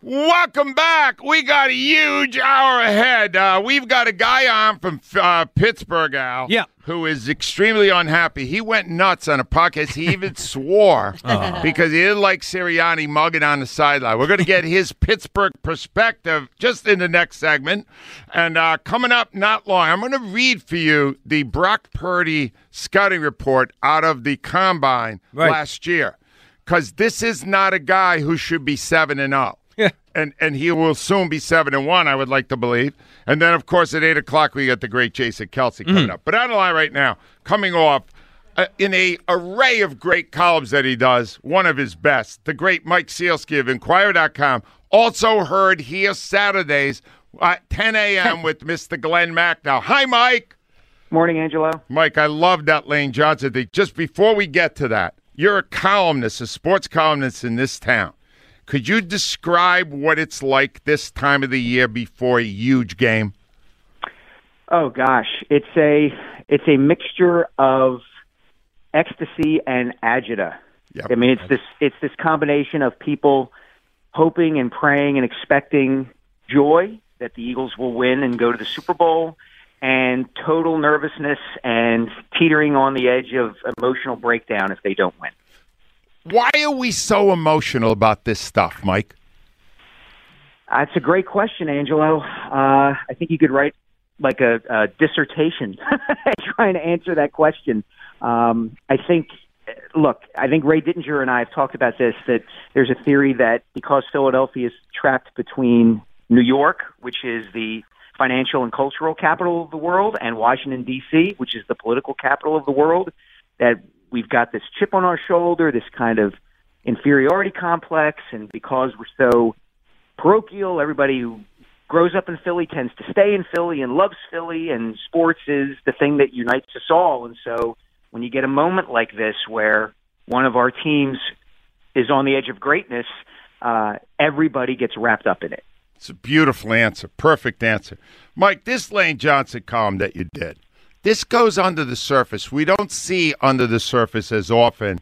Welcome back. We got a huge hour ahead. Uh, we've got a guy on from uh, Pittsburgh, Al. Yeah. Who is extremely unhappy. He went nuts on a podcast. He even swore because he didn't like Sirianni mugging on the sideline. We're going to get his Pittsburgh perspective just in the next segment. And uh, coming up not long, I'm going to read for you the Brock Purdy scouting report out of the combine Right. last year. Because this is not a guy who should be 7 and 0 Yeah. And and he will soon be seven and one. I would like to believe. And then, of course, at eight o'clock we get the great Jason Kelce coming up. But out of line right now, coming off uh, in a array of great columns that he does. One of his best, the great Mike Sielski of Inquirer.com. Also heard here Saturdays at 10 a.m. with Mr. Glenn Mack. Now, hi, Mike. Morning, Angelo. Mike, I love that Lane Johnson thing. Just before we get to that, you're a columnist, a sports columnist in this town. Could you describe what it's like this time of the year before a huge game? Oh gosh, it's a it's a mixture of ecstasy and agita. Yep. I mean, it's this it's this combination of people hoping and praying and expecting joy that the Eagles will win and go to the Super Bowl, and total nervousness and teetering on the edge of emotional breakdown if they don't win. Why are we so emotional about this stuff, Mike? That's a great question, Angelo. Uh, I think you could write like a, a dissertation trying to answer that question. Um, I think, look, I think Ray Didinger and I have talked about this. That there's a theory that because Philadelphia is trapped between New York, which is the financial and cultural capital of the world, and Washington D.C., which is the political capital of the world, that we've got this chip on our shoulder, this kind of inferiority complex, and because we're so parochial, everybody who grows up in Philly tends to stay in Philly and loves Philly, and sports is the thing that unites us all. And so when you get a moment like this where one of our teams is on the edge of greatness, uh, everybody gets wrapped up in it. It's a beautiful answer. Perfect answer. Mike, this Lane Johnson column that you did, this goes under the surface. We don't see under the surface as often.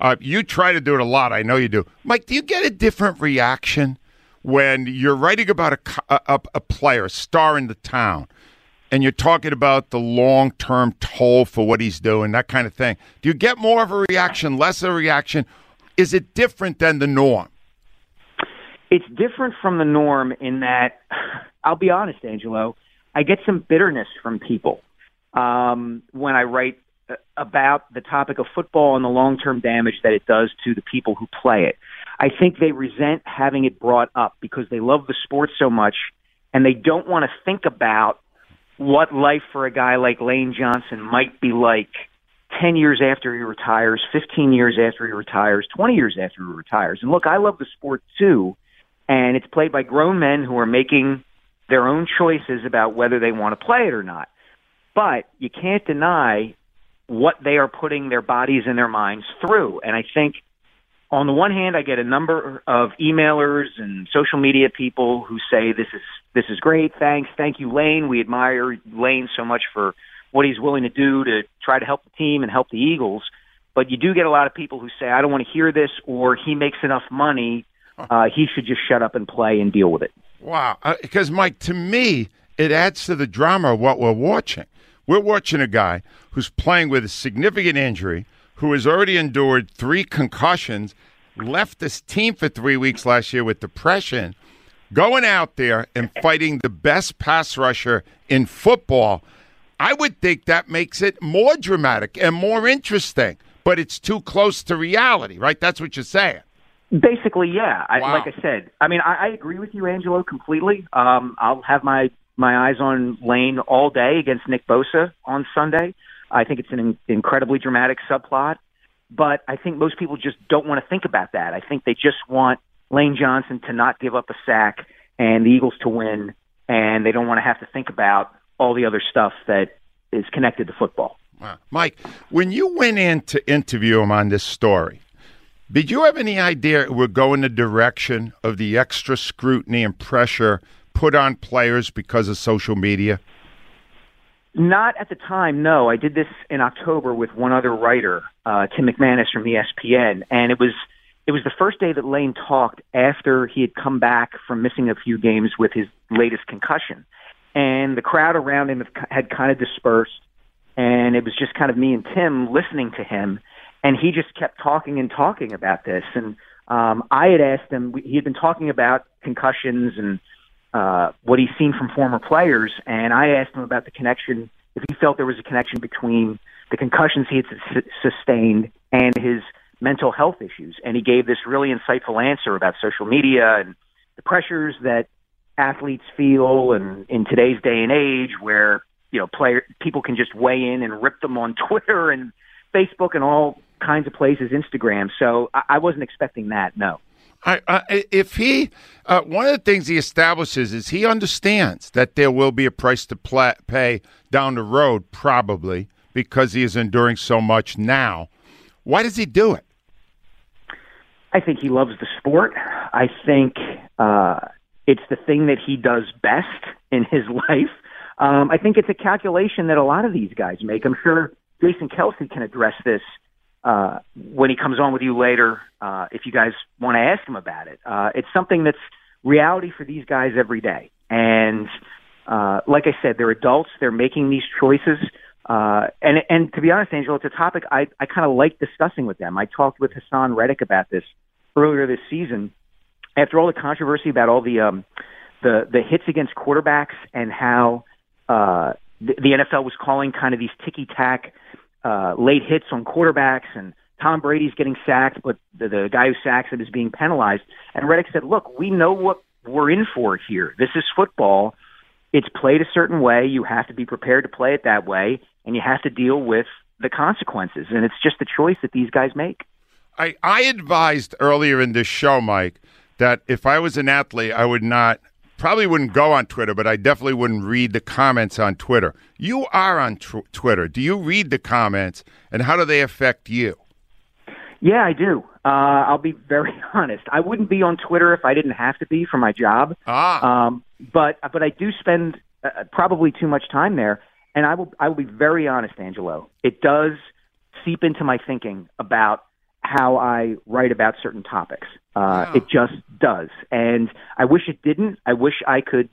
Uh, you try to do it a lot. I know you do. Mike, do you get a different reaction when you're writing about a, a, a player, a star in the town, and you're talking about the long term toll for what he's doing, that kind of thing? Do you get more of a reaction, less of a reaction? Is it different than the norm? It's different from the norm in that, I'll be honest, Angelo, I get some bitterness from people um, when I write uh, about the topic of football and the long term damage that it does to the people who play it. I think they resent having it brought up because they love the sport so much and they don't want to think about what life for a guy like Lane Johnson might be like 10 years after he retires, 15 years after he retires, 20 years after he retires. And look, I love the sport too, and it's played by grown men who are making their own choices about whether they want to play it or not. But you can't deny what they are putting their bodies and their minds through. And I think on the one hand, I get a number of emailers and social media people who say this is this is great. Thanks, thank you, Lane. We admire Lane so much for what he's willing to do to try to help the team and help the Eagles. But you do get a lot of people who say, I don't want to hear this, or he makes enough money. Uh, he should just shut up and play and deal with it. Wow. Because, Mike, to me, it adds to the drama of what we're watching. We're watching a guy who's playing with a significant injury, who has already endured three concussions, left this team for three weeks last year with depression, going out there and fighting the best pass rusher in football. I would think that makes it more dramatic and more interesting, but it's too close to reality, right? That's what you're saying. Basically, yeah. I, Wow. Like I said, I mean, I, I agree with you, Angelo, completely. Um, I'll have my my eyes on Lane all day against Nick Bosa on Sunday. I think it's an in- incredibly dramatic subplot, but I think most people just don't want to think about that. I think they just want Lane Johnson to not give up a sack and the Eagles to win, and they don't want to have to think about all the other stuff that is connected to football. Wow. Mike, when you went in to interview him on this story, did you have any idea it would go in the direction of the extra scrutiny and pressure put on players because of social media? Not at the time, no. I did this in October with one other writer, uh, Tim McManus from ESPN, and it was it was the first day that Lane talked after he had come back from missing a few games with his latest concussion, and the crowd around him had- kind of dispersed, and it was just kind of me and Tim listening to him, and he just kept talking and talking about this, and um, I had asked him. He had been talking about concussions and uh, what he's seen from former players, and I asked him about the connection, if he felt there was a connection between the concussions he had su- sustained and his mental health issues. And he gave this really insightful answer about social media and the pressures that athletes feel, and in today's day and age, where you know player people can just weigh in and rip them on Twitter and Facebook and all kinds of places, Instagram. So I, I wasn't expecting that. No. I, I, if he, uh, one of the things he establishes is he understands that there will be a price to pay down the road, probably because he is enduring so much now. Why does he do it? I think he loves the sport. I think uh, it's the thing that he does best in his life. Um, I think it's a calculation that a lot of these guys make. I'm sure Jason Kelce can address this uh, when he comes on with you later. Uh, if you guys want to ask him about it, uh, it's something that's reality for these guys every day. And uh, like I said, they're adults. They're making these choices. Uh, and and to be honest, Angelo, it's a topic I, I kind of like discussing with them. I talked with Haason Reddick about this earlier this season. After all the controversy about all the um, the the hits against quarterbacks and how uh, the, the NFL was calling kind of these ticky tack uh, late hits on quarterbacks, and Tom Brady's getting sacked, but the, the guy who sacks him is being penalized. And Reddick said, "Look, we know what we're in for here. This is football." it's played a certain way. You have to be prepared to play it that way, and you have to deal with the consequences. And it's just the choice that these guys make. I, I advised earlier in this show, Mike, that if I was an athlete, I would not, probably wouldn't go on Twitter, but I definitely wouldn't read the comments on Twitter. You are on tw- Twitter. Do you read the comments, and how do they affect you? Yeah, I do. Uh, I'll be very honest. I wouldn't be on Twitter if I didn't have to be for my job. Ah. Um, but but I do spend uh, probably too much time there, and I will I will be very honest, Angelo. It does seep into my thinking about how I write about certain topics. Uh, Wow. It just does, and I wish it didn't. I wish I could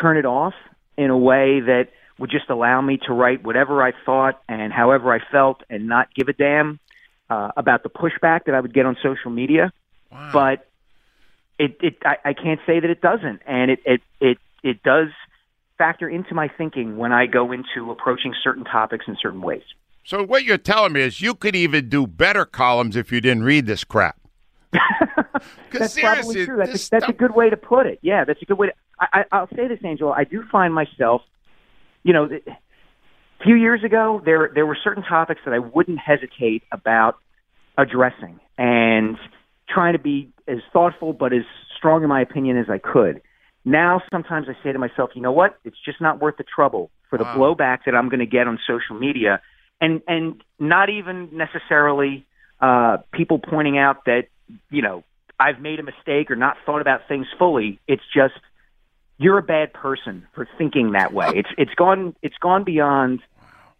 turn it off in a way that would just allow me to write whatever I thought and however I felt, and not give a damn uh, about the pushback that I would get on social media. Wow. But it, it I, I can't say that it doesn't, and it, it it it does factor into my thinking when I go into approaching certain topics in certain ways. So what you're telling me is you could even do better columns if you didn't read this crap. That's probably true. That's a, that's a good way to put it. Yeah, that's a good way. To, I, I, I'll say this, Angela. I do find myself, you know, a few years ago there there were certain topics that I wouldn't hesitate about addressing and trying to be as thoughtful but as strong in my opinion as I could. Now sometimes I say to myself, you know what? It's just not worth the trouble for the Wow. blowback that I'm going to get on social media, and and not even necessarily uh, people pointing out that you know I've made a mistake or not thought about things fully. It's just you're a bad person for thinking that way. It's it's gone it's gone beyond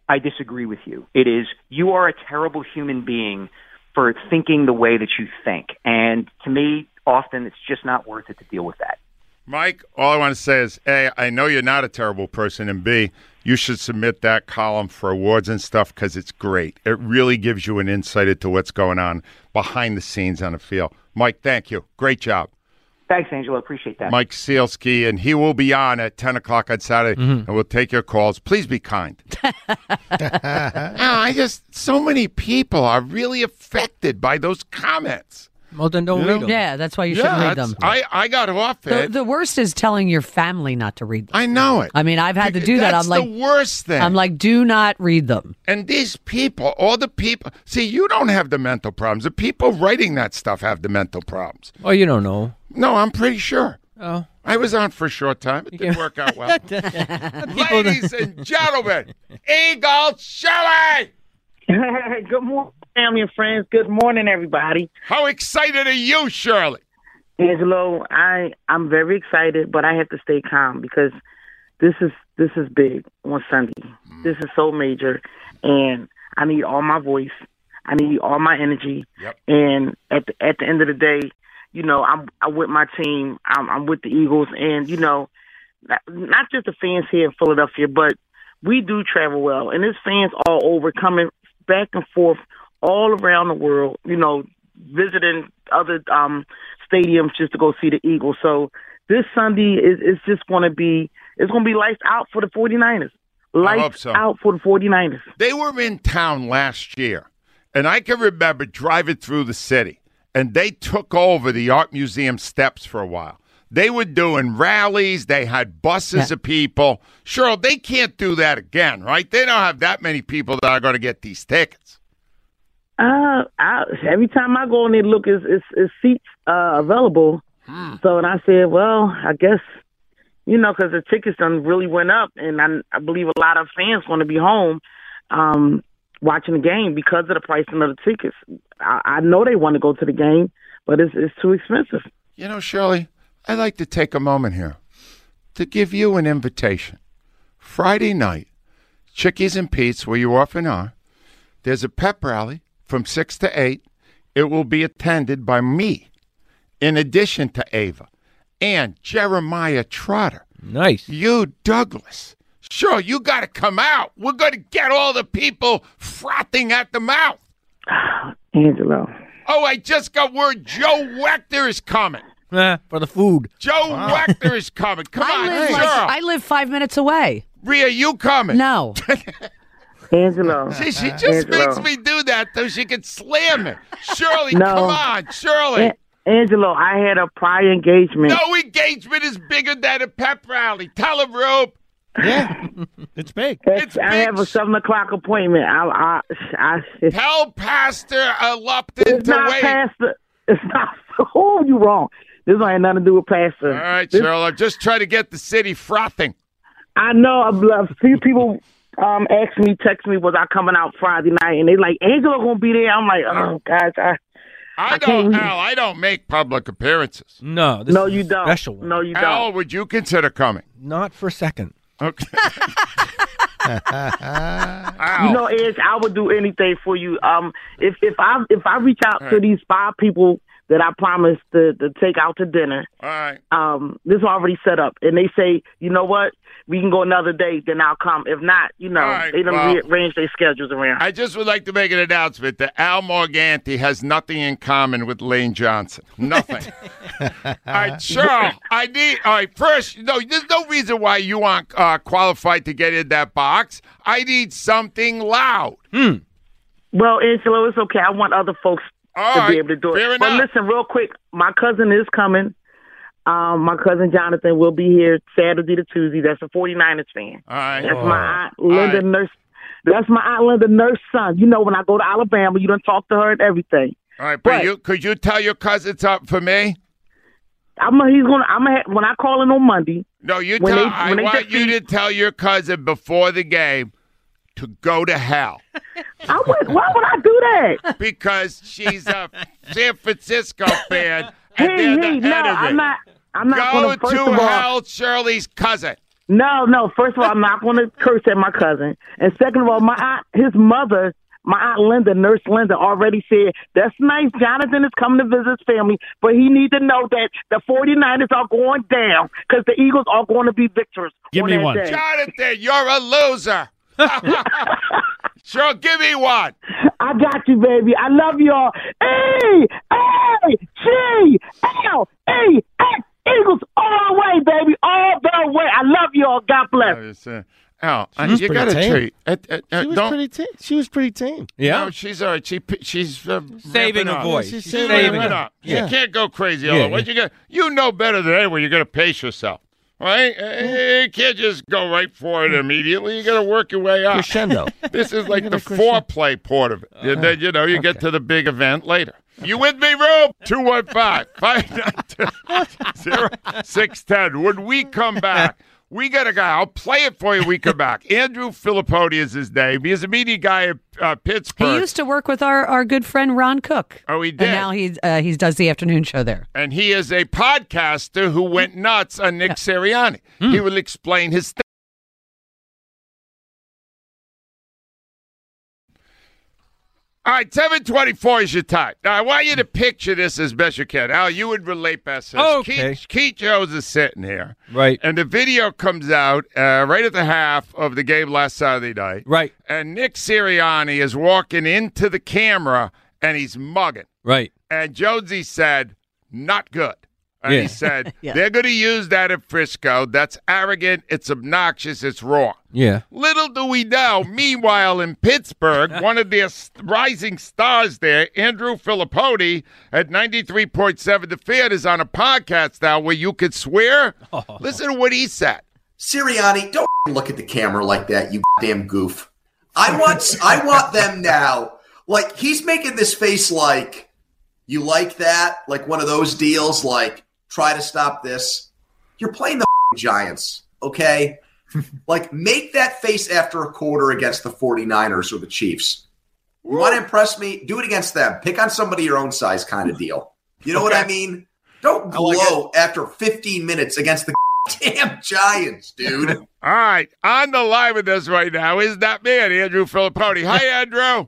I disagree with you. It is you are a terrible human being for thinking the way that you think. And to me, often it's just not worth it to deal with that. Mike, all I want to say is A, I know you're not a terrible person, and B, you should submit that column for awards and stuff because it's great. It really gives you an insight into what's going on behind the scenes on the field. Mike, thank you. Great job. Thanks, Angelo. Appreciate that. Mike Sielski, and he will be on at 10 o'clock on Saturday, mm-hmm. and we'll take your calls. Please be kind. I just, so many people are really affected by those comments. Well, then don't read them. Yeah, that's why you shouldn't read that's- them. I, I got off The, it. the worst is telling your family not to read them. I know it. I mean, I've had to do that. That's I'm like, the worst thing. I'm like, do not read them. And these people, all the people, see, you don't have the mental problems. The people writing that stuff have the mental problems. Oh, you don't know. No, I'm pretty sure. Oh. I was on for a short time. It didn't work out well. Ladies and gentlemen, Eagle Shelley! Good morning, family and friends. Good morning, everybody. How excited are you, Shirley? Angelo, I I'm very excited, but I have to stay calm because this is this is big on Sunday. Mm. This is so major, and I need all my voice. I need all my energy. Yep. And at the, at the end of the day, you know, I'm I'm with my team. I'm, I'm with the Eagles, and you know, not, not just the fans here in Philadelphia, but we do travel well, and there's fans all over coming back and forth all around the world. You know, visiting other um stadiums just to go see the Eagles. So this Sunday is is just going to be it's going to be lights out for the 49ers. Lights so. out for the 49ers. They were in town last year, and I can remember driving through the city, and they took over the art museum steps for a while. They were doing rallies. They had buses of people. Sure, they can't do that again, right? They don't have that many people that are going to get these tickets. Uh, I, every time I go in there, look, is is, is seats uh, available. So, and I said, well, I guess you know, because the tickets done really went up, and I, I believe a lot of fans want to be home um, watching the game because of the pricing of the tickets. I, I know they want to go to the game, but it's it's too expensive. You know, Shirley, I'd like to take a moment here to give you an invitation. Friday night, Chickies and Pete's, where you often are, there's a pep rally from 6 to 8. It will be attended by me, in addition to Ava and Jeremiah Trotter. Nice. You, Douglas. Sure, you got to come out. We're going to get all the people frothing at the mouth. Angelo, Oh, I just got word Joe Wechter is coming. Eh, for the food. Joe Wechter is coming. Come I on, live sure. like, I live five minutes away. Rhea, you coming? No, Angelo, See, she just Angelo. makes me do that so she can slam it. Shirley, No. come on, Shirley. A- Angelo, I had a prior engagement. No engagement is bigger than a pep rally. Tell him, Rube. Yeah. it's big. It's I have a seven o'clock appointment. I, I, I, Tell Pastor uh, Lupton it's to not wait. pastor. It's not. Oh, you wrong. This don't have nothing to do with pastor. All right, This- Shirley. I'm just trying to get the city frothing. I know. I've a few people um asked me, text me, was I coming out Friday night? And they like, Angela gonna be there. I'm like, oh gosh, I, I I don't, can't- Al. I don't make public appearances. No, this no, is you a don't. Special one. No, you Al, don't. would you consider coming? Not for a second. Okay. You know, Edge, I would do anything for you. Um, if if I if I reach out to these five people that I promised to to take out to dinner, All right. um, this is already set up, and they say, you know what, we can go another day, then I'll come. If not, you know, All right, they don't well- rearrange their schedules around. I just would like to make an announcement that Al Morganti has nothing in common with Lane Johnson. Nothing. all right, Cheryl, I need. All right, first, no, there's no reason why you aren't uh, qualified to get in that box. I need something loud. well, Angelo, it's okay. I want other folks All to right, be able to do fair it. But enough. listen, real quick, my cousin is coming. Um, my cousin Jonathan will be here Saturday to Tuesday. That's a 49ers fan. All right. That's my aunt Linda right. Nurse. That's my aunt Linda Nurse son. You know, when I go to Alabama, you don't talk to her and everything. All right, but But- you could you tell your cousins up for me? I'm a, he's gonna. I'm gonna, when I call in on Monday. No, you When tell. they- I when they want you to defeat- tell your cousin before the game to go to hell I would, why would I do that? because she's a San Francisco fan Hey, and hey, the no. I'm not. I'm not gonna. First of all, hell, Shirley's cousin. no, no. First of all, I'm not gonna curse at my cousin, and second of all, my aunt, his mother. My aunt Linda, Nurse Linda, already said, that's nice. Jonathan is coming to visit his family, but he needs to know that the 49ers are going down because the Eagles are going to be victors. Give on me that one. day. Jonathan, you're a loser. sure, give me one. I got you, baby. I love y'all. A A G L E X Eagles all the way, baby, all the way. I love y'all. God bless. It's, uh, Al, uh, was you pretty got to tame. treat. Uh, uh, uh, She was don't. pretty tame. She was pretty tame. No, she's all right. She she's uh, Saving ramping a up. voice. She's She's saving ramping it. up. Yeah. You can't go crazy. Yeah, Yeah, what you got? You know better than anyone. You got to pace yourself, right? Uh, You can't just go right for it immediately. You got to work your way up. Crescendo. This is like the foreplay part of it. And then, you know, you get to the big event later. You with me, Rube? 215 592 0610. When we come back, we got a guy. I'll play it for you we come back. Andrew Fillipponi is his name. He's a media guy at uh, He used to work with our, our good friend Ron Cook. Oh, he did. And now he uh, he does the afternoon show there. and he is a podcaster who went nuts on Nick Sirianni. He will explain his. All right, seven twenty-four is your time. Now, I want you to picture this as best you can. Al, you would relate best. this. Okay. Keith, Keith Jones is sitting here, Right. and the video comes out uh, right at the half of the game last Saturday night. Right. And Nick Sirianni is walking into the camera, and he's mugging. Right. And Jonesy said, not good. And Yeah. he said, Yeah. they're going to use that at Frisco. That's arrogant. It's obnoxious. It's raw. Yeah. Little do we know, meanwhile, in Pittsburgh, one of their rising stars there, Andrew Fillipponi, at 93.7 The Fan, is on a podcast now where you could swear. Oh. Listen to what he said. Sirianni, don't look at the camera like that, you damn goof. I want I want them now. Like he's making this face like you like that, like one of those deals like try to stop this. You're playing the Giants, okay? like make that face after a quarter against the 49ers or the Chiefs. You want to impress me? Do it against them. Pick on somebody your own size kind of deal. You know what I mean? Don't glow after 15 minutes against the damn Giants, dude. All right, on the line with us right now is that man, Andrew Fillipponi. Hi, Andrew.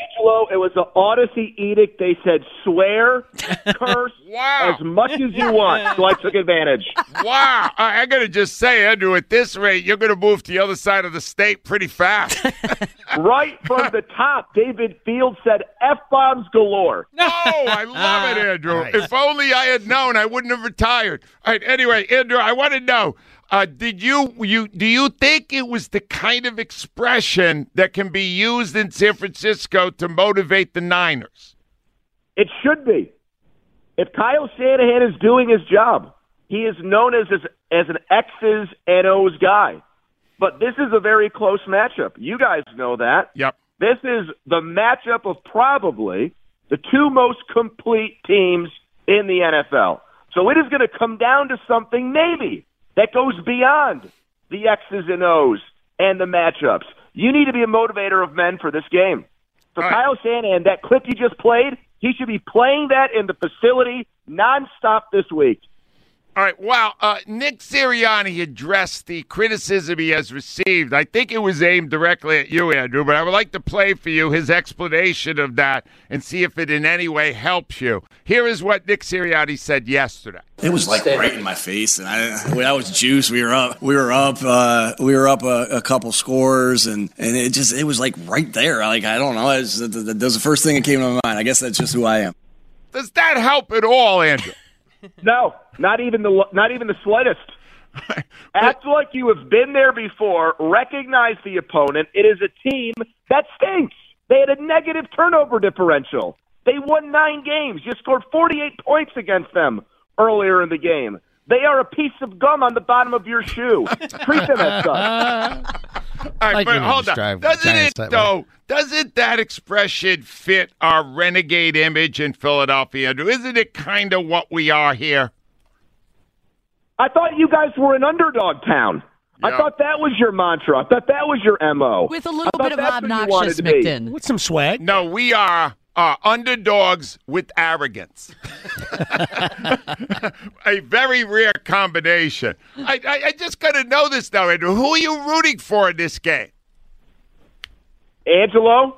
Angelo, it was the Audacy edict. They said swear, curse Wow. as much as you want. So I took advantage. Wow. I, I got to just say, Andrew, at this rate, you're going to move to the other side of the state pretty fast. Right from the top, David Field said F bombs galore. oh, I love it, ah, Andrew. If only I had known, I wouldn't have retired. All right. Anyway, Andrew, I want to know. Uh, did you you do you think it was the kind of expression that can be used in San Francisco to motivate the Niners? It should be. If Kyle Shanahan is doing his job, he is known as as, as an X's and O's guy. But this is a very close matchup. You guys know that. Yep. This is the matchup of probably the two most complete teams in the NFL. So it is going to come down to something maybe that goes beyond the X's and O's and the matchups. You need to be a motivator of men for this game. So All right. Kyle Shanahan, that clip you just played, he should be playing that in the facility nonstop this week. All right. Wow. Uh, Nick Sirianni addressed the criticism he has received. I think it was aimed directly at you, Andrew, but I would like to play for you his explanation of that and see if it in any way helps you. Here is what Nick Sirianni said yesterday. It was like right in my face, and I, when I was juice. We were up, we were up, uh, we were up a, a couple scores, and and it just it was like right there. Like I don't know, it was, that was the first thing that came to my mind. I guess that's just who I am. Does that help at all, Andrew? No, not even the not even the slightest. Act like you have been there before. Recognize the opponent. It is a team that stinks. They had a negative turnover differential. They won nine games. You scored 48 points against them earlier in the game. They are a piece of gum on the bottom of your shoe. Treat them as such. All right, Like but hold on. describe Doesn't it that though? Doesn't that expression fit our renegade image in Philadelphia, Isn't it kind of what we are here? I thought you guys were an underdog town. I thought that was your mantra. I thought that was your MO. With a little bit of that's what you wanted obnoxious to mixed in. With some swag. No, we are uh, underdogs with arrogance. a very rare combination. I, I, I just got to know this now, Andrew. Who are you rooting for in this game? Angelo,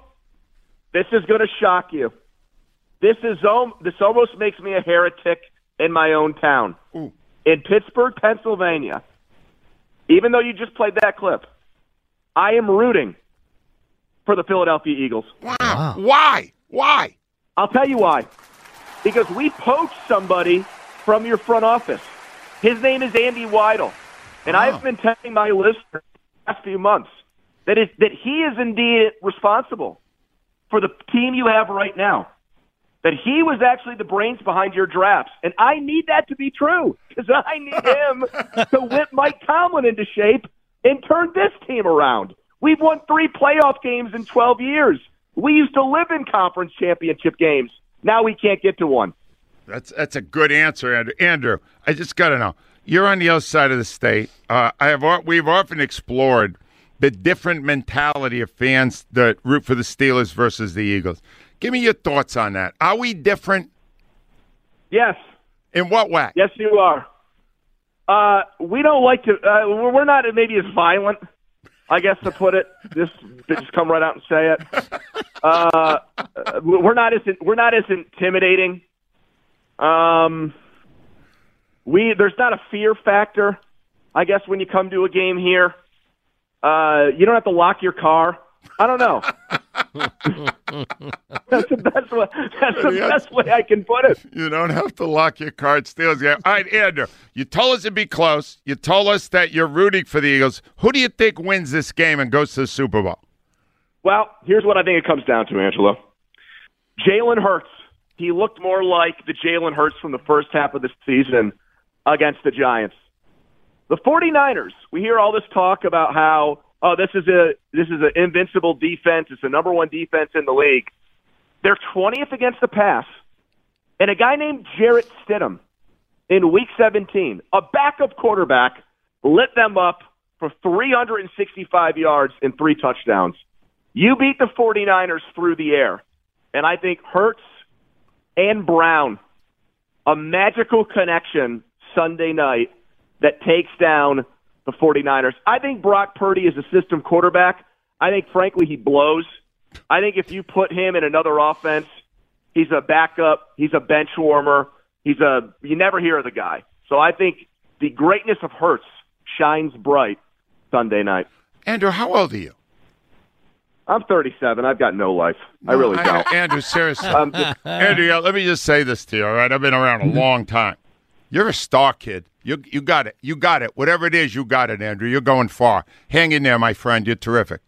this is going to shock you. This is this almost makes me a heretic in my own town. In Pittsburgh, Pennsylvania, even though you just played that clip, I am rooting for the Philadelphia Eagles. Wow. Why? Why? I'll tell you why. Because we poached somebody from your front office. His name is Andy Weidl. And I've been telling my listeners the last few months that, is, that he is indeed responsible for the team you have right now. That he was actually the brains behind your drafts. And I need that to be true because I need him to whip Mike Tomlin into shape and turn this team around. We've won three playoff games in 12 years. We used to live in conference championship games. Now we can't get to one. That's that's a good answer, Andrew. Andrew, I just got to know. You're on the other side of the state. Uh, I have we've often explored the different mentality of fans that root for the Steelers versus the Eagles. Give me your thoughts on that. Are we different? Yes. In what way? Yes, you are. Uh, we don't like to. Uh, we're we're not maybe as violent, I guess to put it. Just just come right out and say it. Uh, we're not as we're not as intimidating. Um, we there's not a fear factor. I guess when you come to a game here, uh, you don't have to lock your car. I don't know. that's the best way. That's the best way I can put it. You don't have to lock your car at Steelers game. All right, Andrew, you told us it'd be close. You told us that you're rooting for the Eagles. Who do you think wins this game and goes to the Super Bowl? Well, here's what I think it comes down to, Angelo. Jalen Hurts. He looked more like the Jalen Hurts from the first half of the season against the Giants. The 49ers, we hear all this talk about how oh this is a this is an invincible defense, it's the number 1 defense in the league. They're 20th against the pass. And a guy named Jarrett Stidham in week 17, a backup quarterback, lit them up for 365 yards and three touchdowns. You beat the 49ers through the air. And I think Hurts and Brown, a magical connection Sunday night that takes down the 49ers. I think Brock Purdy is a system quarterback. I think, frankly, he blows. I think if you put him in another offense, he's a backup, he's a bench warmer, he's a you never hear of the guy. So I think the greatness of Hurts shines bright Sunday night. Andrew, how old are you? I'm 37. I've got no life. I really I- don't. Andrew, seriously. Just- Andrew, let me just say this to you, all right? I've been around a mm-hmm. long time. You're a star kid. You you got it. You got it. Whatever it is, you got it, Andrew. You're going far. Hang in there, my friend. You're terrific.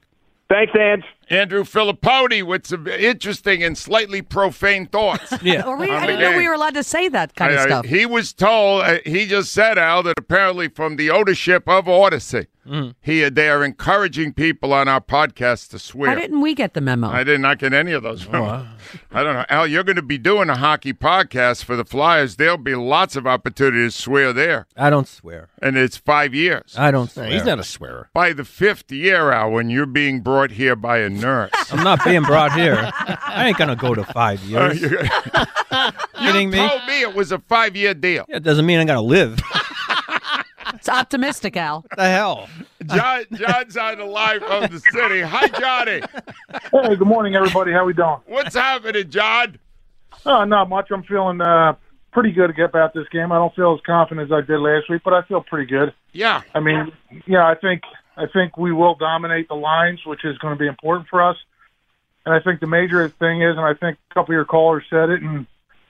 Thanks, Ange. Andrew Fillipponi with some interesting and slightly profane thoughts. Or we, I the didn't know we were allowed to say that kind of I- I- stuff. He was told, uh, he just said, Al, that apparently from the ownership of Audacy, Mm. he they are encouraging people on our podcast to swear. Why didn't we get the memo? I did not get any of those. I don't know. Al, you're going to be doing a hockey podcast for the Flyers. There'll be lots of opportunities to swear there. I don't swear. And it's five years. I don't swear. He's not a swearer. By the fifth year, Al, when you're being brought here by a nurse. I'm not being brought here. I ain't gonna go to five years. you Kidding me? told me it was a five year deal. It doesn't mean I'm gonna live. It's optimistic, Al. What the hell? John, John's on the line from the city. Hi, Johnny. Hey, good morning, everybody. How we doing? What's happening, John? Oh, not much. I'm feeling uh, pretty good about this game. I don't feel as confident as I did last week, but I feel pretty good. Yeah. I mean, yeah, I think I think we will dominate the lines, which is going to be important for us. And I think the major thing is, and I think a couple of your callers said it, and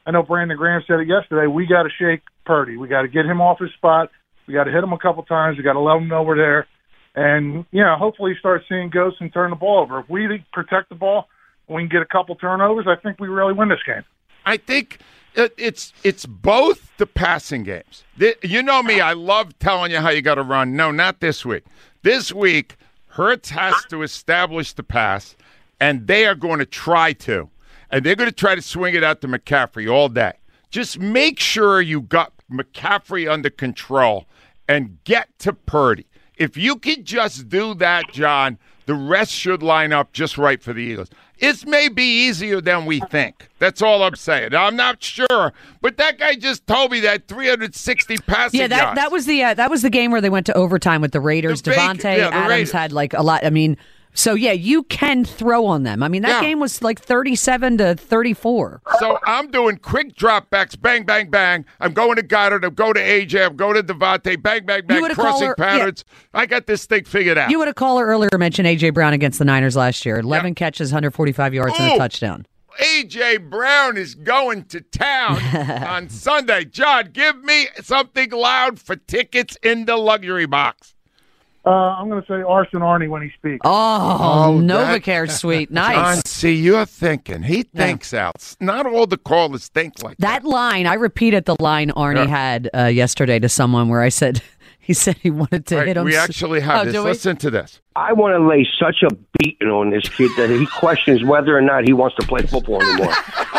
I know Brandon Graham said it yesterday. We got to shake Purdy. We got to get him off his spot. We got to hit them a couple times. We got to let them know we're there, and you know, hopefully start seeing ghosts and turn the ball over. If we protect the ball, we can get a couple turnovers. I think we really win this game. I think it's it's both the passing games. You know me, I love telling you how you got to run. No, not this week. This week, Hurts has to establish the pass, and they are going to try to, and they're going to try to swing it out to McCaffrey all day. Just make sure you got McCaffrey under control and get to Purdy. If you could just do that, John, the rest should line up just right for the Eagles. It may be easier than we think. That's all I'm saying. I'm not sure, but that guy just told me that 360 passing Yeah, that yards. that was the uh, that was the game where they went to overtime with the Raiders. The Davante yeah, the Adams Raiders. had like a lot. I mean, So yeah, you can throw on them. I mean, that Yeah. game was like 37 to 34. So I'm doing quick dropbacks, bang, bang, bang. I'm going to Goedert. I'm going to AJ. I'm going to Davante. Bang, bang, bang. Crossing her- yeah. patterns. I got this thing figured out. You would have called her earlier mentioned AJ Brown against the Niners last year. 11 catches, 145 yards, and a touchdown. AJ Brown is going to town on Sunday. John, give me something loud for tickets in the luxury box. Uh, I'm going to say Arson Arnie when he speaks. Oh, Oh, Novacare suite, nice. John, see, you're thinking. He thinks out. Not all the callers think like that. That line, I repeated the line Arnie Yeah. had uh, yesterday to someone where I said he said he wanted to Right, hit him. we actually have Oh, this. Listen to this. I want to lay such a beating on this kid that he questions whether or not he wants to play football anymore.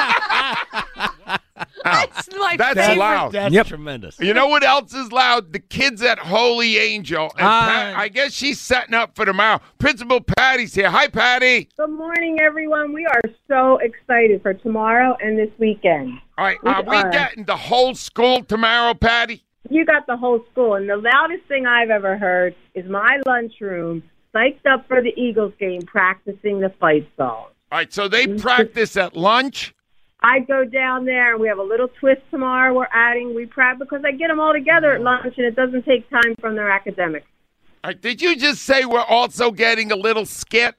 That's my That's favorite. loud. That's Yep. tremendous. You know what else is loud? The kids at Holy Angel. And Ah. Pat, I guess she's setting up for tomorrow. Principal Patty's here. Hi, Patty. Good morning, everyone. We are so excited for tomorrow and this weekend. All right, We are we are. getting the whole school tomorrow, Patty? You got the whole school, and the loudest thing I've ever heard is my lunchroom psyched up for the Eagles game, practicing the fight song. All right, so they practice at lunch. I go down there, and we have a little twist tomorrow. We're adding we prep because I get them all together at lunch, and it doesn't take time from their academics. Right, did you just say we're also getting a little skit?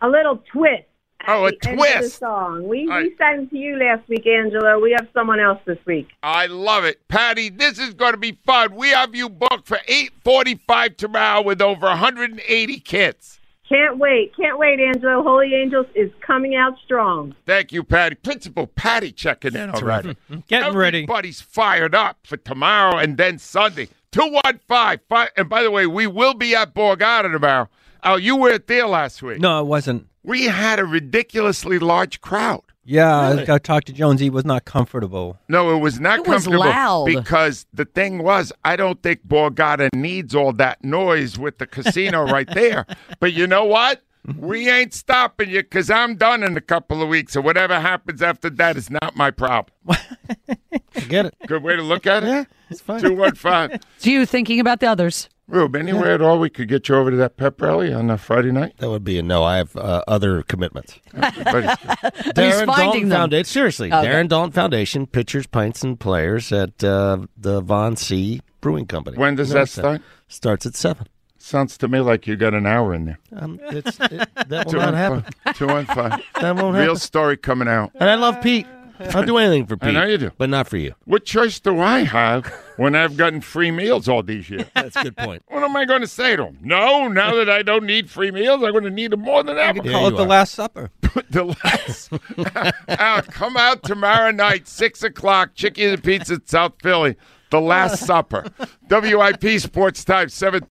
A little twist. Oh, a twist. song. We right. we sang to you last week, Angela. We have someone else this week. I love it. Patty, this is going to be fun. We have you booked for 845 tomorrow with over 180 kids. Can't wait. Can't wait, Angelo. Holy Angels is coming out strong. Thank you, Patty. Principal Patty checking in already. Mm-hmm. Getting ready. Everybody's fired up for tomorrow and then Sunday. 215. Five, and by the way, we will be at Borgata tomorrow. Oh, you weren't there last week. No, I wasn't. We had a ridiculously large crowd. Yeah, I got to talk to Jones. He was not comfortable. No, it was not It was comfortable loud. because the thing was, I don't think Borgata needs all that noise with the casino right there. But you know what? We ain't stopping you because I'm done in a couple of weeks, or whatever happens after that is not my problem. Get it? Good way to look at it. Yeah, it's fine. Two one five. So you thinking about the others? Rube, anywhere at all we could get you over to that pep rally on a Friday night? That would be a no. I have uh, other commitments. Everybody's- Darren finding Daulton them. Foundation. Seriously, Okay. Darren Daulton Foundation, pitchers, pints, and players at uh, the Von C Brewing Company. When does that start? Starts at seven. Sounds to me like you got an hour in there. Um, it's, it, that will not happen. Two one five. That won't happen. Real story coming out. And I love Pete. I'll do anything for Pete. I know you do. but not for you. What choice do I have when I've gotten free meals all these years? That's a good point. What am I going to say to him? No, now that I don't need free meals, I'm going to need them more than ever. There Call it you the. Last Supper. the last. Al, come out tomorrow night, 6 o'clock, Chickies and Pete's South Philly. The Last Supper. WIP Sports Time, 7.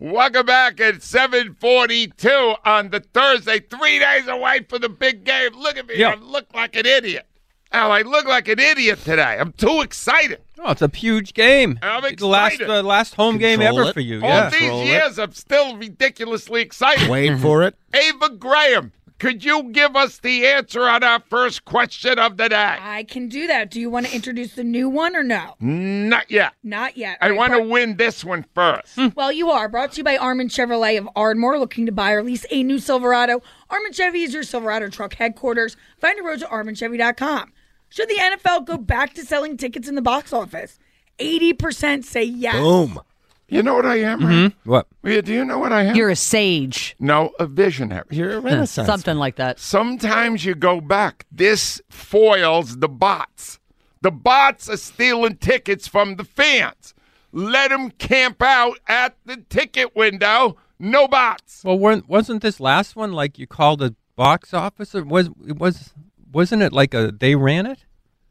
Welcome back at 742 on the Thursday, three days away from the big game. Look at me. Yeah. I look like an idiot. Al, I look like an idiot today. I'm too excited. Oh, it's a huge game. I'm The last, excited. uh, last home game Control ever it. for you. All Yeah. these Control it. years, I'm still ridiculously excited. Wait for it. Ava Graham, could you give us the answer on our first question of the day? I can do that. Do you want to introduce the new one or no? Not yet. Not yet. I All right, want to brought- win this one first. Hmm. Well, you are brought to you by Armin Chevrolet of Ardmore, looking to buy or lease a new Silverado. Armin Chevy is your Silverado truck headquarters. Find a road to ArminChevy.com. Should the NFL go back to selling tickets in the box office? 80% say yes. Boom. You know what I am? Ray? Mm-hmm. What? Yeah, Do you know what I am? You're a sage. no, a visionary. You're a renaissance. Something like that. Sometimes you go back. This foils the bots. The bots are stealing tickets from the fans. Let them camp out at the ticket window. No bots. Well, weren't, wasn't this last one like you called a box office? Or was it was wasn't it like a they ran it?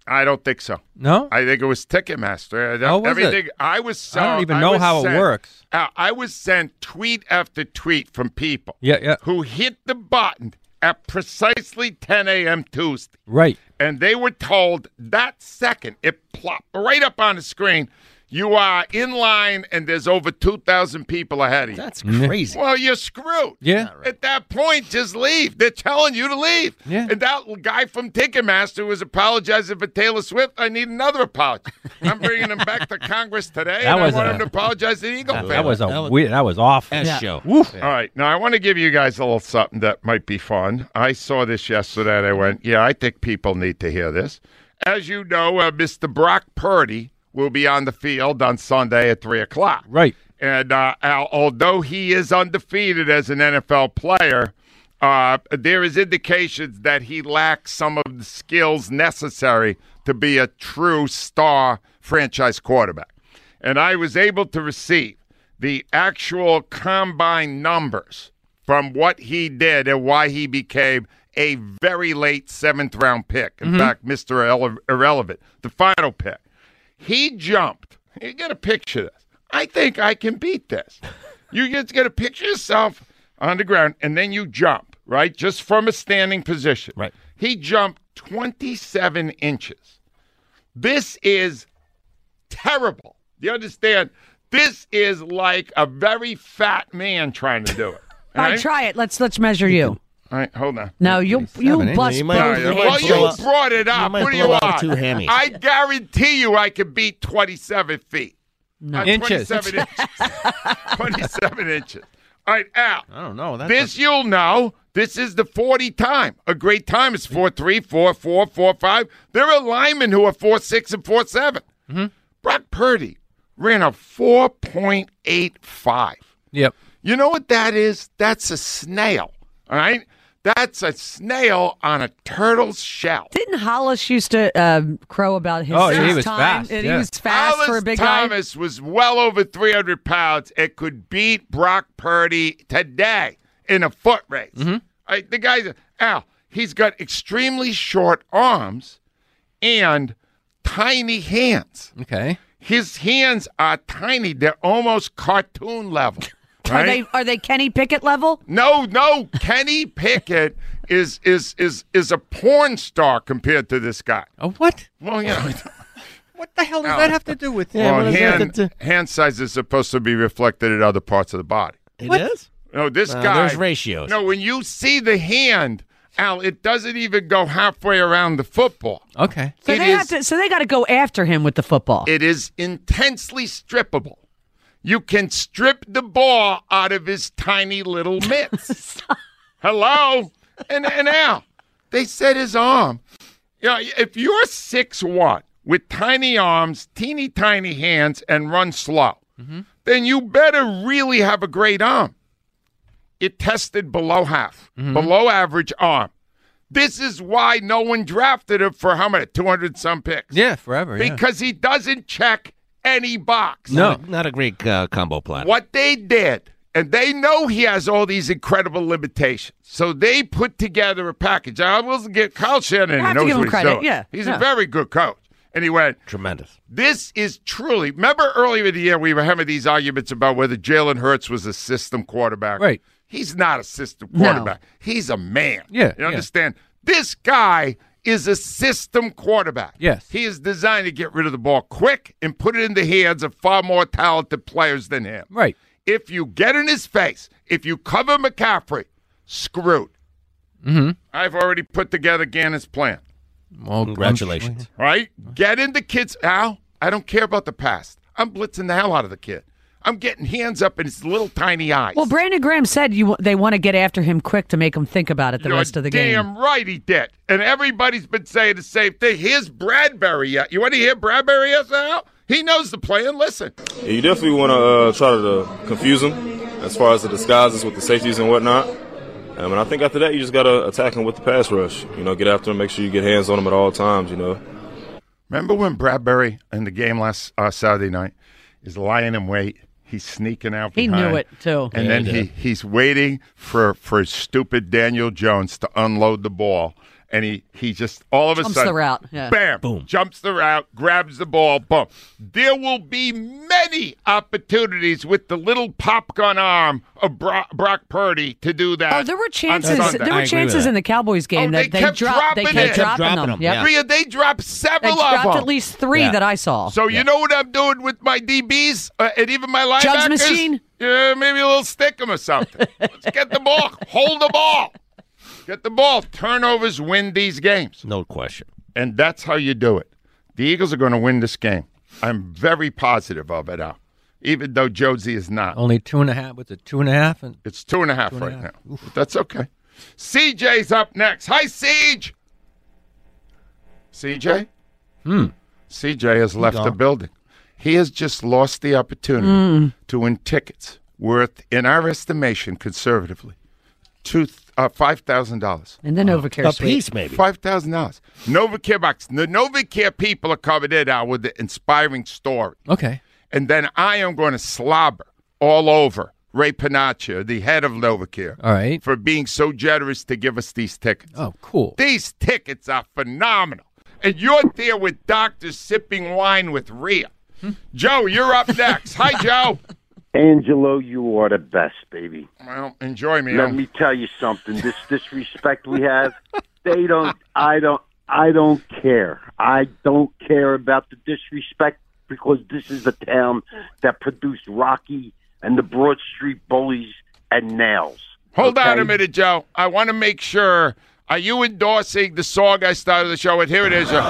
I don't think so. No. I think it was Ticketmaster. I don't- Oh, was it? I was so, I don't even know how it works. Uh, I was sent tweet after tweet from people Yeah, yeah. who hit the button at precisely 10 a.m. Tuesday, Right. and they were told that second it plopped right up on the screen. You are in line, and there's over 2,000 people ahead of you. That's crazy. Well, you're screwed. Yeah. At that point, just leave. They're telling you to leave. Yeah. And that guy from Ticketmaster was apologizing for Taylor Swift. I need another apology. I'm bringing him back to Congress today, That and was I want a- him to apologize to the Eagle That, family. that was a That was- weird. That was awful. S Yeah. show. All right. Now, I want to give you guys a little something that might be fun. I saw this yesterday and I went, yeah, I think people need to hear this. As you know, uh, Mr. Brock Purdy will be on the field on Sunday at 3 o'clock. Right. And uh, although he is undefeated as an NFL player, uh, there is indications that he lacks some of the skills necessary to be a true star franchise quarterback. And I was able to receive the actual combine numbers from what he did and why he became a very late seventh round pick. In fact, Mr. Irrele- Irrelevant, the final pick. He jumped. You got to picture this. I think I can beat this. You just got to picture yourself on the ground and then you jump, right? Just from a standing position. Right. He jumped 27 inches. This is terrible. You understand? This is like a very fat man trying to do it. All right, right? try it. Let's let's measure you. All right, hold on. No, you you bust you both might- All right, hands. well, you up- brought it up. might what do blow you out want? two hammies. I guarantee you I could beat 27 feet. No. Uh, Inches. 27 inches. 27 inches. All right, Al. I don't know. That's This you'll know. This is the 40 time. A great time is 4 3, 4 4, 4 5. There are linemen who are 4 6 and 4 7. Mm-hmm. Brock Purdy ran a 4.85. Yep. You know what that is? That's a snail. All right? That's a snail on a turtle's shell. Didn't Hollis used to um, crow about his Oh, yeah, he was time? fast, And yeah. He was fast Alice for a big guy. Thomas was well over 300 pounds. It could beat Brock Purdy today in a foot race. Mm-hmm. I- the guy's Al. He's got extremely short arms and tiny hands. Okay. His hands are tiny. They're almost cartoon level. Are they are they Kenny Pickett level? No, no. Kenny Pickett is is is is a porn star compared to this guy. Oh, what? Well, you know. What the hell does Al. that have to do with? Yeah, well, hand, have hand size is supposed to be reflected in other parts of the body. It is. No, this Uh, guy. there's ratios. No, when you see the hand, Al, it doesn't even go halfway around the football. Okay. So It they is- have to. So they got to go after him with the football. It is intensely strippable. You can strip the ball out of his tiny little mitts. Hello? And, and Al, they said his arm. You know, if you're six one with tiny arms, teeny tiny hands, and run slow, mm-hmm. then you better really have a great arm. It tested below half, mm-hmm. below average arm. This is why no one drafted him for how many? 200 some picks. Yeah, forever. yeah. Because he doesn't check any box. No. Not, not a great uh, combo plan. What they did, and they know he has all these incredible limitations. So they put together a package. I will get Kyle Shanahan You have to give him credit, doing. yeah, He's yeah. a very good coach. And he went, Tremendous. this is truly. Remember earlier in the year, we were having these arguments about whether Jalen Hurts was a system quarterback. Right. He's not a system No. quarterback. He's a man. Yeah, You yeah. understand? This guy is a system quarterback. Yes. He is designed to get rid of the ball quick and put it in the hands of far more talented players than him. Right. If you get in his face, if you cover McCaffrey, screwed. Mm-hmm. I've already put together Gannon's plan. Well, Congratulations. Right? Get in the kid's Al. I don't care about the past. I'm blitzing the hell out of the kid. I'm getting hands up in his little tiny eyes. well, Brandon Graham said you they want to get after him quick to make him think about it the You're rest of the damn game. Damn right he did. And everybody's been saying the same thing. Here's Bradberry yet. You want to hear Bradberry yes, Al? He knows the plan. Listen. Yeah, you definitely want to uh, try to uh, confuse them as far as the disguises with the safeties and whatnot. Um, and I think after that, you just got to attack them with the pass rush. You know, get after them, make sure you get hands on them at all times, you know. Remember when Bradberry in the game last uh, Saturday night is lying in wait? He's sneaking out. behind. He knew it, too. And Yeah, then he he, he's waiting for for stupid Daniel Jones to unload the ball. And he he just all of a Jumps sudden the route, yeah. bam, boom, jumps the route, grabs the ball, boom. There will be many opportunities with the little pop gun arm of Brock, Brock Purdy to do that. Oh, there were chances. Sunday. There were chances in the Cowboys game Oh, that they they, kept dropped. They dropping kept it. dropping, Kept them. dropping Yep. Rhea, they dropped They several of dropped them. at least three that I saw. So you know what I'm doing with my DBs uh, and even my linebackers? Jugs machine? Yeah, maybe a little stick 'em or something. Let's get the ball. Hold the ball. Get the ball. Turnovers win these games. No question. And that's how you do it. The Eagles are going to win this game. I'm very positive of it, Al. Even though Josie is not. Only two and a half. What's it? Two and a half. And It's two and a half and a right half. now. But that's okay. CJ's up next. Hi, Siege. CJ? Hmm. CJ has left the building. He has just lost the opportunity Mm. to win tickets worth, in our estimation, conservatively, two uh, five thousand dollars. And the NovaCare A suite. piece, maybe. Five thousand dollars. NovaCare box. The NovaCare people are covered it out with the inspiring story. okay. And then I am going to slobber all over Ray Panaccia, the head of NovaCare, All right. for being so generous to give us these tickets. Oh, cool. These tickets are phenomenal. And you're there with doctors sipping wine with Rhea. Joe, you're up next. Hi, Joe. Angelo, you are the best, baby. Well, enjoy me. Let me tell you something. This disrespect we have, they don't. I don't. I don't care. I don't care about the disrespect because this is the town that produced Rocky and the Broad Street Bullies and Nails. Hold on a minute, Joe. I want to make sure. Are you endorsing the song I started the show with? Here it is. Joe. Is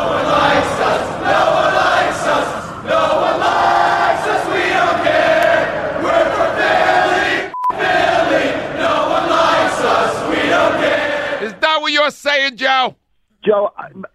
you're saying, Joe? Joe,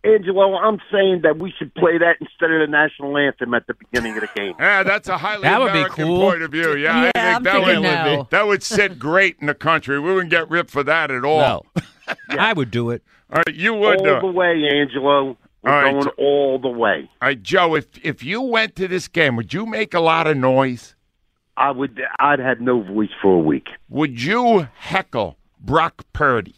Angelo, I'm saying that we should play that instead of the national anthem at the beginning of the game. Yeah, that's a highly That would be American cool. point of view. Yeah, I Yeah, think I'm that thinking would no. that would sit great in the country. We wouldn't get ripped for that at all. No. I would do it. All right, you would. all uh, the way, Angelo. We're All right, going Jo- all the way. all right, Joe. If if you went to this game, would you make a lot of noise? I would. I'd had no voice for a week. Would you heckle Brock Purdy?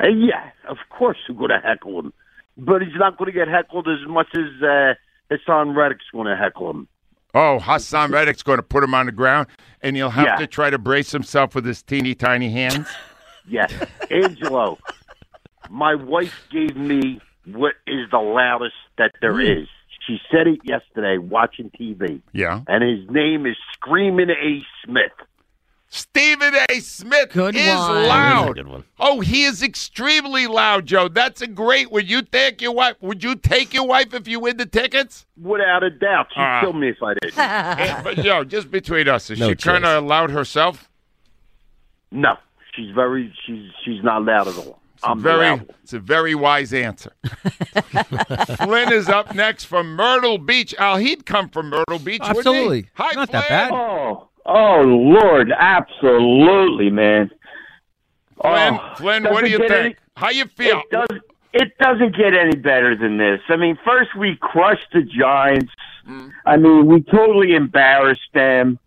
Uh, yeah, of course we're going to heckle him, but he's not going to get heckled as much as uh, Haason Reddick's going to heckle him. Oh, Haason Reddick's going to put him on the ground, and he'll have Yeah. to try to brace himself with his teeny tiny hands. Yes, Angelo. my wife gave me what is the loudest that there is. She said it yesterday watching TV, yeah. and his name is Screaming A. Smith. Stephen A. Smith Good is one. That is a loud. good one. Oh, he is extremely loud, Joe. That's a great. Would you take your wife? Would you take your wife if you win the tickets? Without a doubt, she'd Ah. kill me if I did. But Joe, just between us, is No she kind of loud herself? No, she's very. She's she's not loud at all. I'm very. loud. It's a very wise answer. Flynn is up next from Myrtle Beach. Al, he'd come from Myrtle Beach. wouldn't he? Absolutely. Hi, Not that bad. Oh, oh, Lord, absolutely, man. Flynn, Oh, Flynn, what do you think? any- How you feel? It does. It doesn't get any better than this. I mean, first we crushed the Giants. Mm. I mean, we totally embarrassed them.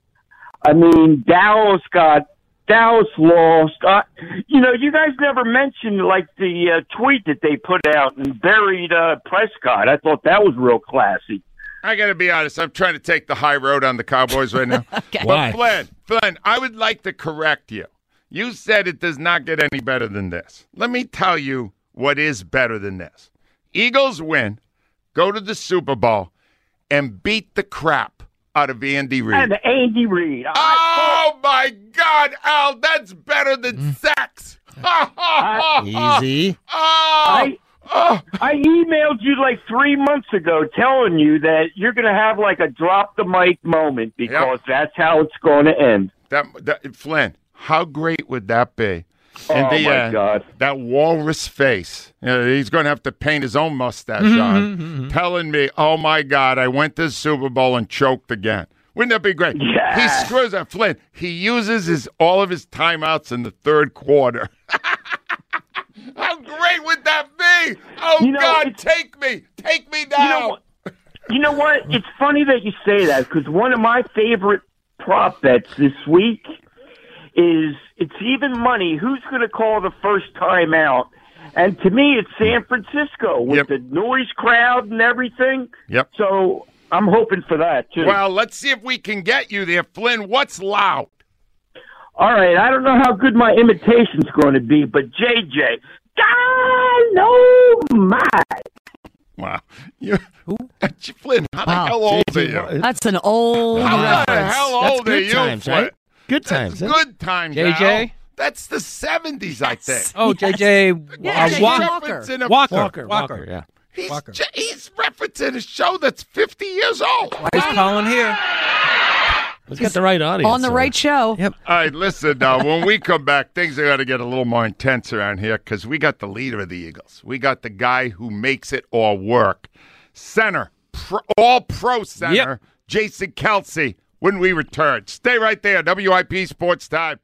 I mean, Dallas got Dallas lost. Uh, you know, you guys never mentioned like the uh, tweet that they put out and buried uh, Prescott. I thought that was real classy. I got to be honest. I'm trying to take the high road on the Cowboys right now. But Why? Flynn, Flynn, I would like to correct you. You said it does not get any better than this. Let me tell you what is better than this. Eagles win, go to the Super Bowl, and beat the crap out of Andy Reid. And Andy Reid. Oh my God, Al, that's better than Mm. sex. Easy. Oh, I, I emailed you like three months ago telling you that you're going to have like a drop the mic moment because that's how it's going to end. That, that Flynn, how great would that be? Oh, the, my uh, God. That walrus face. You know, he's going to have to paint his own mustache Mm-hmm, on, telling me, "Oh my God, I went to the Super Bowl and choked again." Wouldn't that be great? Yeah. He screws up Flynn. He uses his all of his timeouts in the third quarter. how great would Oh You know, God, take me, take me You down. know, you know what? It's funny that you say that because one of my favorite prop bets this week is it's even money. Who's going to call the first time out? And to me, it's San Francisco with the noise crowd and everything. Yep. So I'm hoping for that too. Well, let's see if we can get you there, Flynn. What's loud? All right, I don't know how good my imitation's going to be, but JJ, Dynamite. Wow. You, Who? Flynn, how the Wow. hell old are you? That's an old How the reference. hell That's old are good you, times, Flynn? right? Good times. huh? good times. JJ? Al. That's the 70s, I think. Oh, JJ Yeah, uh, Walker. Walker. Walker. Walker, Walker. Walker, yeah. He's, Walker. j- he's referencing a show that's 50 years old. He's calling here. He's got the right audience. On the so- right show. Yep. All right, listen now. When we come back, things are going to get a little more intense around here because we got the leader of the Eagles. We got the guy who makes it all work. Center, pro, all pro center, Yep. Jason Kelce, when we return. Stay right there. WIP Sports Time.